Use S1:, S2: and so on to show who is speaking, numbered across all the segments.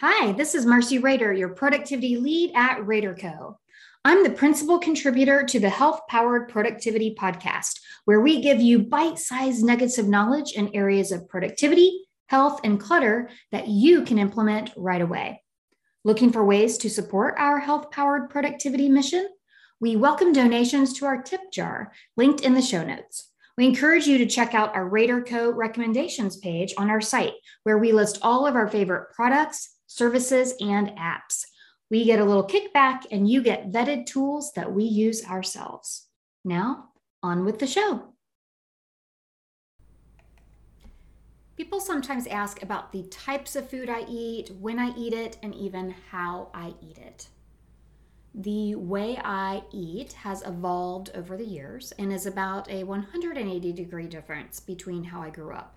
S1: Hi, this is Marcy Rader, your productivity lead at RaderCo. I'm the principal contributor to the Health Powered Productivity Podcast, where we give you bite sized nuggets of knowledge in areas of productivity, health, and clutter that you can implement right away. Looking for ways to support our health powered productivity mission? We welcome donations to our tip jar, linked in the show notes. We encourage you to check out our RaderCo recommendations page on our site, where we list all of our favorite products, services, and apps. We get a little kickback, and you get vetted tools that we use ourselves. Now, on with the show. People sometimes ask about the types of food I eat, when I eat it, and even how I eat it. The way I eat has evolved over the years and is about a 180 degree difference between how I grew up.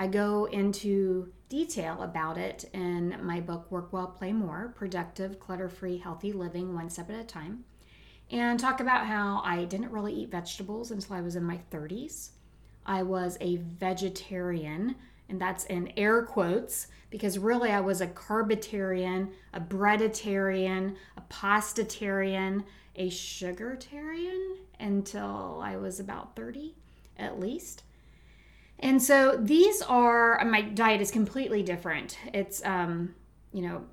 S1: I go into detail about it in my book, Work Well, Play More Productive, Clutter Free, Healthy Living, One Step at a Time, and talk about how I didn't really eat vegetables until I was in my 30s. I was a vegetarian, and that's in air quotes because really I was a carbitarian, a breaditarian, a pastatarian, a sugartarian until I was about 30 at least. And so these are my diet is completely different. It's um, you know,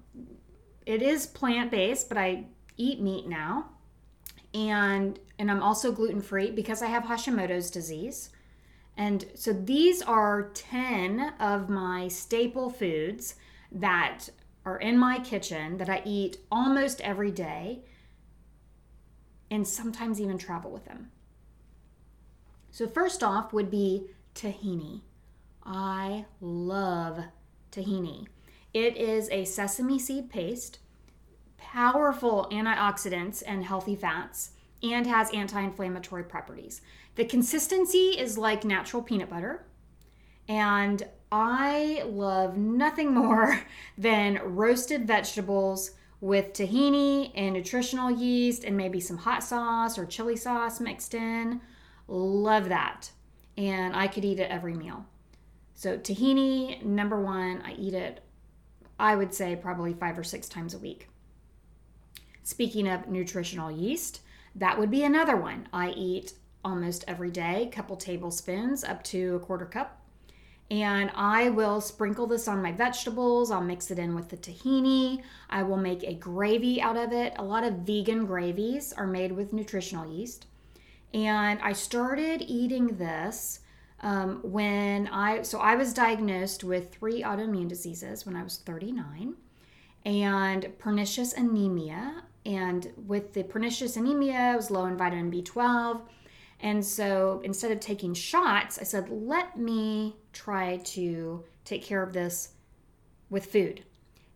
S1: it is plant-based, but I eat meat now. And and I'm also gluten-free because I have Hashimoto's disease. And so these are 10 of my staple foods that are in my kitchen that I eat almost every day and sometimes even travel with them. So first off would be tahini. I love tahini. It is a sesame seed paste, powerful antioxidants and healthy fats, and has anti inflammatory properties. The consistency is like natural peanut butter, and I love nothing more than roasted vegetables with tahini and nutritional yeast and maybe some hot sauce or chili sauce mixed in. Love that and I could eat it every meal. So, tahini, number one, I eat it, I would say, probably five or six times a week. Speaking of nutritional yeast, that would be another one. I eat almost every day, a couple tablespoons up to a quarter cup. And I will sprinkle this on my vegetables. I'll mix it in with the tahini. I will make a gravy out of it. A lot of vegan gravies are made with nutritional yeast. And I started eating this um, when I, so I was diagnosed with three autoimmune diseases when I was 39 and pernicious anemia. And with the pernicious anemia, I was low in vitamin B12. And so instead of taking shots, I said, let me try to take care of this with food.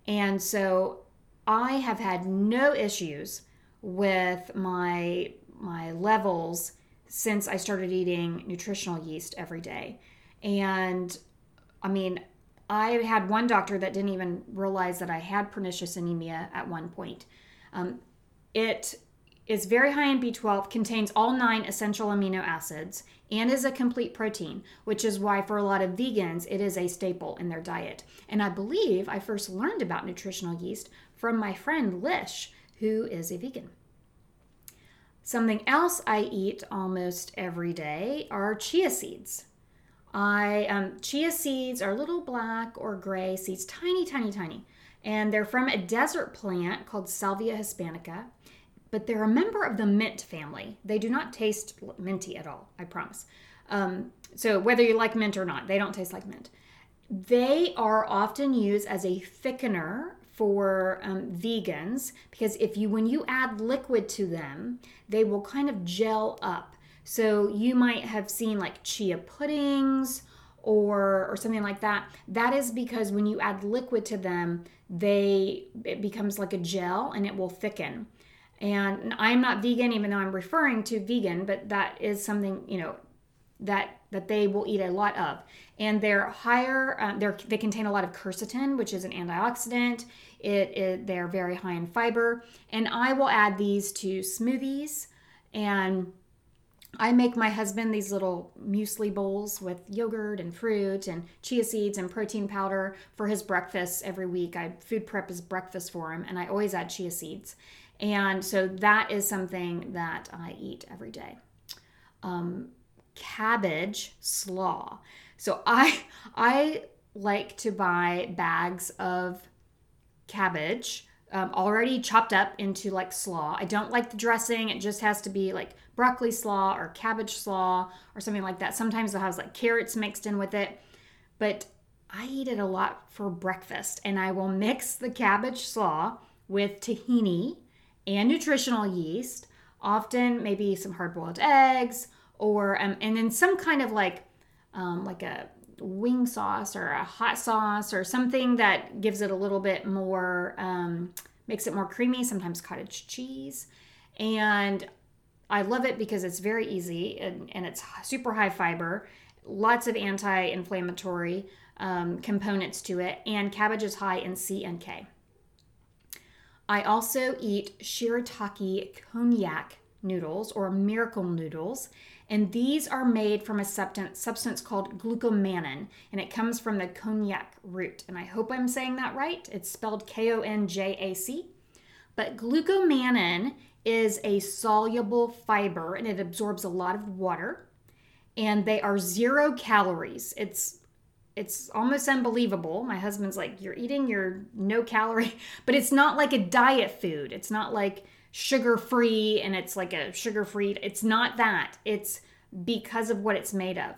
S1: And so I have had no issues with my my levels since I started eating nutritional yeast every day. And I mean, I had one doctor that didn't even realize that I had pernicious anemia at one point. Um, it is very high in B12, contains all nine essential amino acids, and is a complete protein, which is why for a lot of vegans it is a staple in their diet. And I believe I first learned about nutritional yeast from my friend Lish, who is a vegan. Something else I eat almost every day are chia seeds. I um, chia seeds are little black or gray seeds, tiny, tiny, tiny, and they're from a desert plant called Salvia hispanica. But they're a member of the mint family. They do not taste minty at all. I promise. Um, so whether you like mint or not, they don't taste like mint. They are often used as a thickener for um, vegans because if you when you add liquid to them they will kind of gel up. So you might have seen like chia puddings or or something like that. That is because when you add liquid to them they it becomes like a gel and it will thicken. And i'm not vegan even though i'm referring to vegan but that is something you know that that they will eat a lot of and they're higher um, they're, they contain a lot of quercetin which is an antioxidant it, it they're very high in fiber, and I will add these to smoothies and I make my husband these little muesli bowls with yogurt and fruit and chia seeds and protein powder for his breakfast every week. I food prep his breakfast for him, and I always add chia seeds. And so that is something that I eat every day. Um, cabbage slaw. So I I like to buy bags of cabbage um, already chopped up into like slaw. I don't like the dressing. It just has to be like broccoli slaw or cabbage slaw or something like that. Sometimes it has like carrots mixed in with it. But I eat it a lot for breakfast and I will mix the cabbage slaw with tahini and nutritional yeast, often maybe some hard boiled eggs or um, and then some kind of like um, like a wing sauce or a hot sauce or something that gives it a little bit more, um, makes it more creamy, sometimes cottage cheese. And I love it because it's very easy and, and it's super high fiber, lots of anti inflammatory um, components to it, and cabbage is high in C and K. I also eat shirataki konjac noodles or miracle noodles and these are made from a substance called glucomannan, and it comes from the konjac root. And I hope I'm saying that right. It's spelled K O N J A C. But glucomannan is a soluble fiber and it absorbs a lot of water. And they are zero calories. It's it's almost unbelievable. My husband's like, You're eating your no calorie, but it's not like a diet food. It's not like sugar free and it's like a sugar free. It's not that. It's because of what it's made of.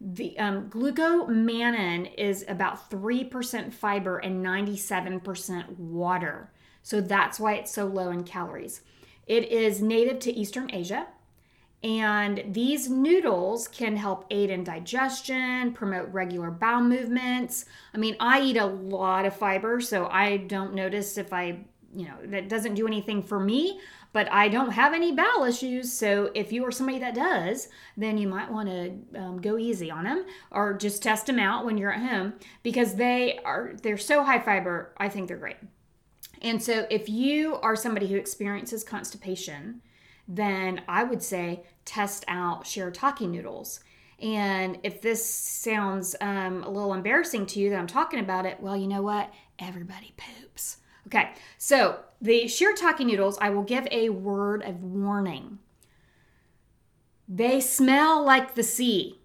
S1: The um, glucomannan is about 3% fiber and 97% water. So that's why it's so low in calories. It is native to Eastern Asia. And these noodles can help aid in digestion, promote regular bowel movements. I mean, I eat a lot of fiber, so I don't notice if I you know, that doesn't do anything for me, but I don't have any bowel issues. So if you are somebody that does, then you might want to um, go easy on them or just test them out when you're at home because they are they're so high fiber. I think they're great. And so if you are somebody who experiences constipation, then I would say test out shirataki noodles. And if this sounds um, a little embarrassing to you that I'm talking about it, well, you know what? Everybody poops. Okay, so the shirataki noodles, I will give a word of warning. They smell like the sea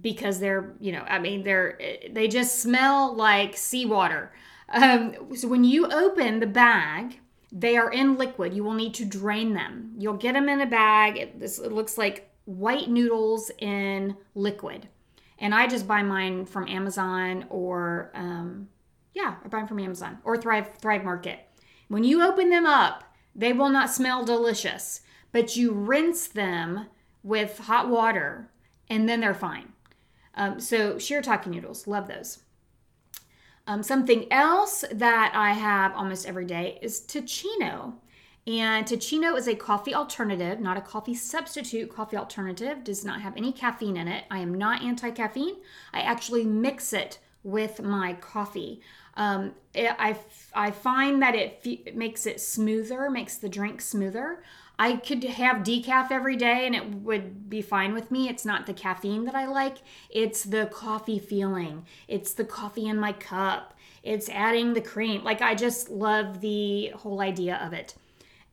S1: because they're, you know, I mean, they're, they just smell like seawater. Um, so when you open the bag, they are in liquid. You will need to drain them. You'll get them in a bag. It, this it looks like white noodles in liquid. And I just buy mine from Amazon or um, yeah, I buy them from Amazon or Thrive Thrive Market. When you open them up, they will not smell delicious, but you rinse them with hot water and then they're fine. Um, so shirataki noodles, love those. Um, something else that I have almost every day is Teeccino. And Teeccino is a coffee alternative, not a coffee substitute. Coffee alternative does not have any caffeine in it. I am not anti caffeine. I actually mix it with my coffee. Um, it, I, I find that it, f- it makes it smoother, makes the drink smoother. I could have decaf every day and it would be fine with me. It's not the caffeine that I like, it's the coffee feeling, it's the coffee in my cup, it's adding the cream. Like, I just love the whole idea of it.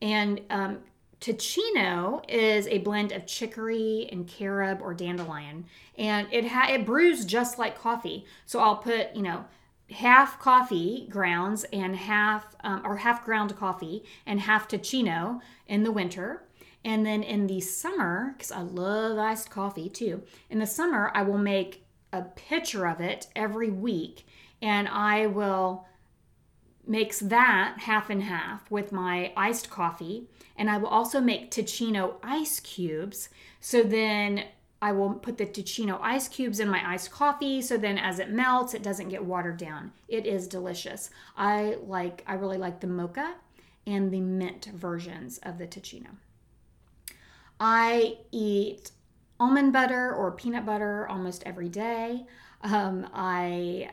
S1: And um, Teeccino is a blend of chicory and carob or dandelion, and it ha- it brews just like coffee. So I'll put you know half coffee grounds and half um, or half ground coffee and half Teeccino in the winter. And then in the summer, because I love iced coffee too, in the summer I will make a pitcher of it every week, and I will mix that half and half with my iced coffee, and I will also make Teeccino ice cubes. So then I will put the Teeccino ice cubes in my iced coffee so then as it melts it doesn't get watered down. It is delicious. I like I really like the mocha and the mint versions of the Teeccino. I eat almond butter or peanut butter almost every day. Um, I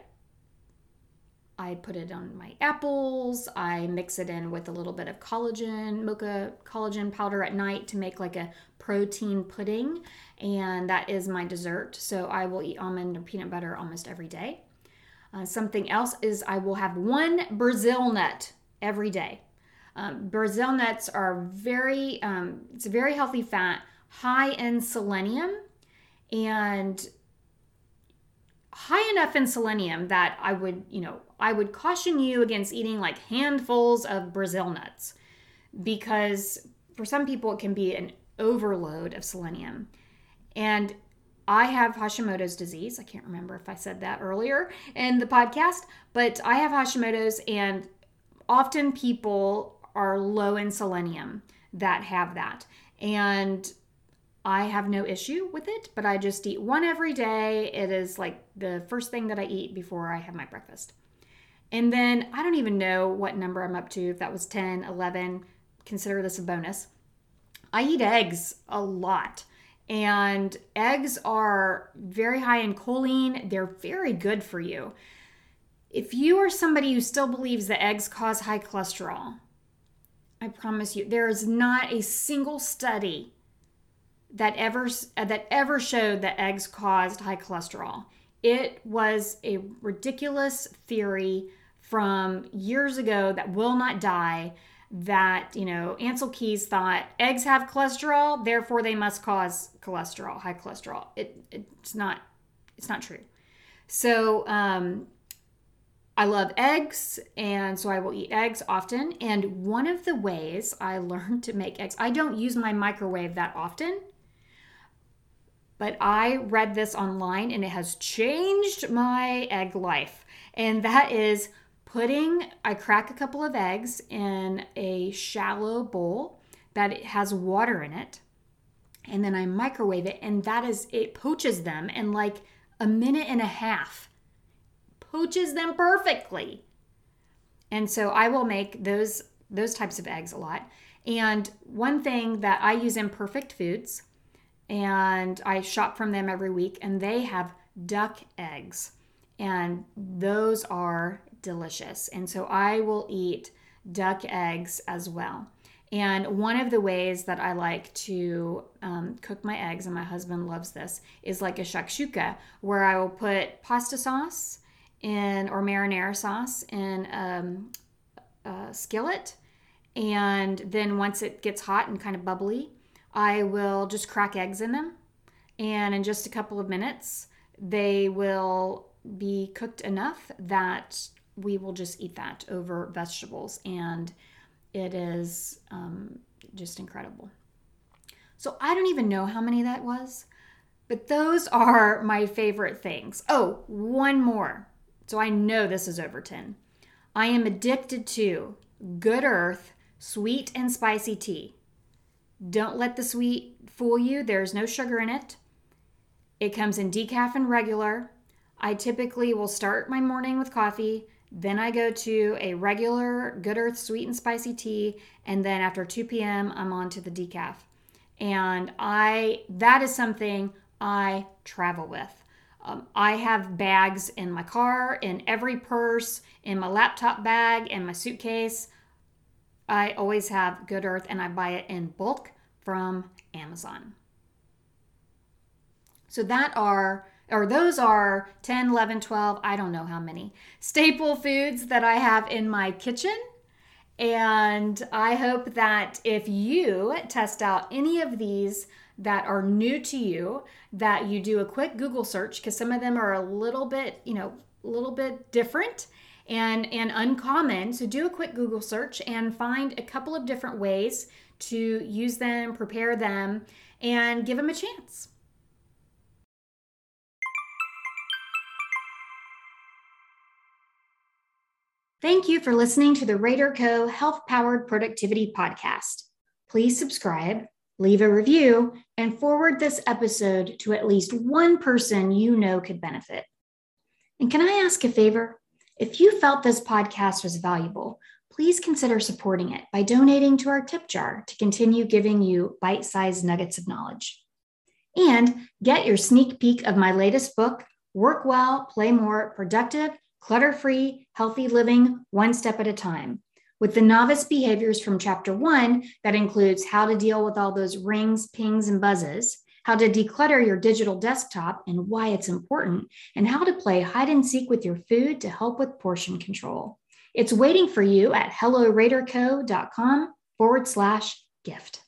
S1: I put it on my apples. I mix it in with a little bit of collagen, mocha collagen powder at night to make like a protein pudding. And that is my dessert. So I will eat almond or peanut butter almost every day. Uh, something else is I will have one Brazil nut every day. Um, Brazil nuts are very, um, it's a very healthy fat, high in selenium, and high enough in selenium that I would, you know, I would caution you against eating like handfuls of Brazil nuts because for some people it can be an overload of selenium. And I have Hashimoto's disease. I can't remember if I said that earlier in the podcast, but I have Hashimoto's, and often people are low in selenium that have that. And I have no issue with it, but I just eat one every day. It is like the first thing that I eat before I have my breakfast. And then I don't even know what number I'm up to, if that was 10, 11, consider this a bonus. I eat eggs a lot. And eggs are very high in choline, they're very good for you. If you are somebody who still believes that eggs cause high cholesterol, I promise you, there is not a single study that ever that ever showed that eggs caused high cholesterol. It was a ridiculous theory from years ago that will not die that you know Ancel Keys thought eggs have cholesterol, therefore they must cause cholesterol, high cholesterol. It, it's not it's not true. So um, I love eggs, and so I will eat eggs often. And one of the ways I learned to make eggs, I don't use my microwave that often but I read this online and it has changed my egg life. And that is putting, I crack a couple of eggs in a shallow bowl that has water in it. And then I microwave it, and that is, it poaches them in like a minute and a half. Poaches them perfectly. And so I will make those those types of eggs a lot. And one thing that I use Imperfect Foods and I shop from them every week, and they have duck eggs, and those are delicious. And so I will eat duck eggs as well. And one of the ways that I like to um, cook my eggs, and my husband loves this, is like a shakshuka, where I will put pasta sauce in or marinara sauce in um, a skillet. And then once it gets hot and kind of bubbly, I will just crack eggs in them. And in just a couple of minutes, they will be cooked enough that we will just eat that over vegetables. And it is um, just incredible. So I don't even know how many that was, but those are my favorite things. Oh, one more. So I know this is over 10. I am addicted to Good Earth sweet and spicy tea. Don't let the sweet fool you. There's no sugar in it. It comes in decaf and regular. I typically will start my morning with coffee, then I go to a regular Good Earth sweet and spicy tea, and then after 2 p.m., I'm on to the decaf. And I that is something I travel with. Um, I have bags in my car, in every purse, in my laptop bag, in my suitcase. I always have Good Earth and I buy it in bulk from Amazon. So that are or those are 10, 11, 12, I don't know how many staple foods that I have in my kitchen. And I hope that if you test out any of these that are new to you, that you do a quick Google search because some of them are a little bit, you know, a little bit different and and uncommon. So do a quick Google search and find a couple of different ways to use them, prepare them, and give them a chance. Thank you for listening to the Rader Co. Health Powered Productivity Podcast. Please subscribe, leave a review, and forward this episode to at least one person you know could benefit. And can I ask a favor? If you felt this podcast was valuable, please consider supporting it by donating to our tip jar to continue giving you bite sized nuggets of knowledge. And get your sneak peek of my latest book, Work Well, Play More Productive clutter free, healthy living, one step at a time. With the novice behaviors from chapter one, that includes how to deal with all those rings, pings, and buzzes, how to declutter your digital desktop and why it's important, and how to play hide and seek with your food to help with portion control. It's waiting for you at helloraderco.com forward slash gift.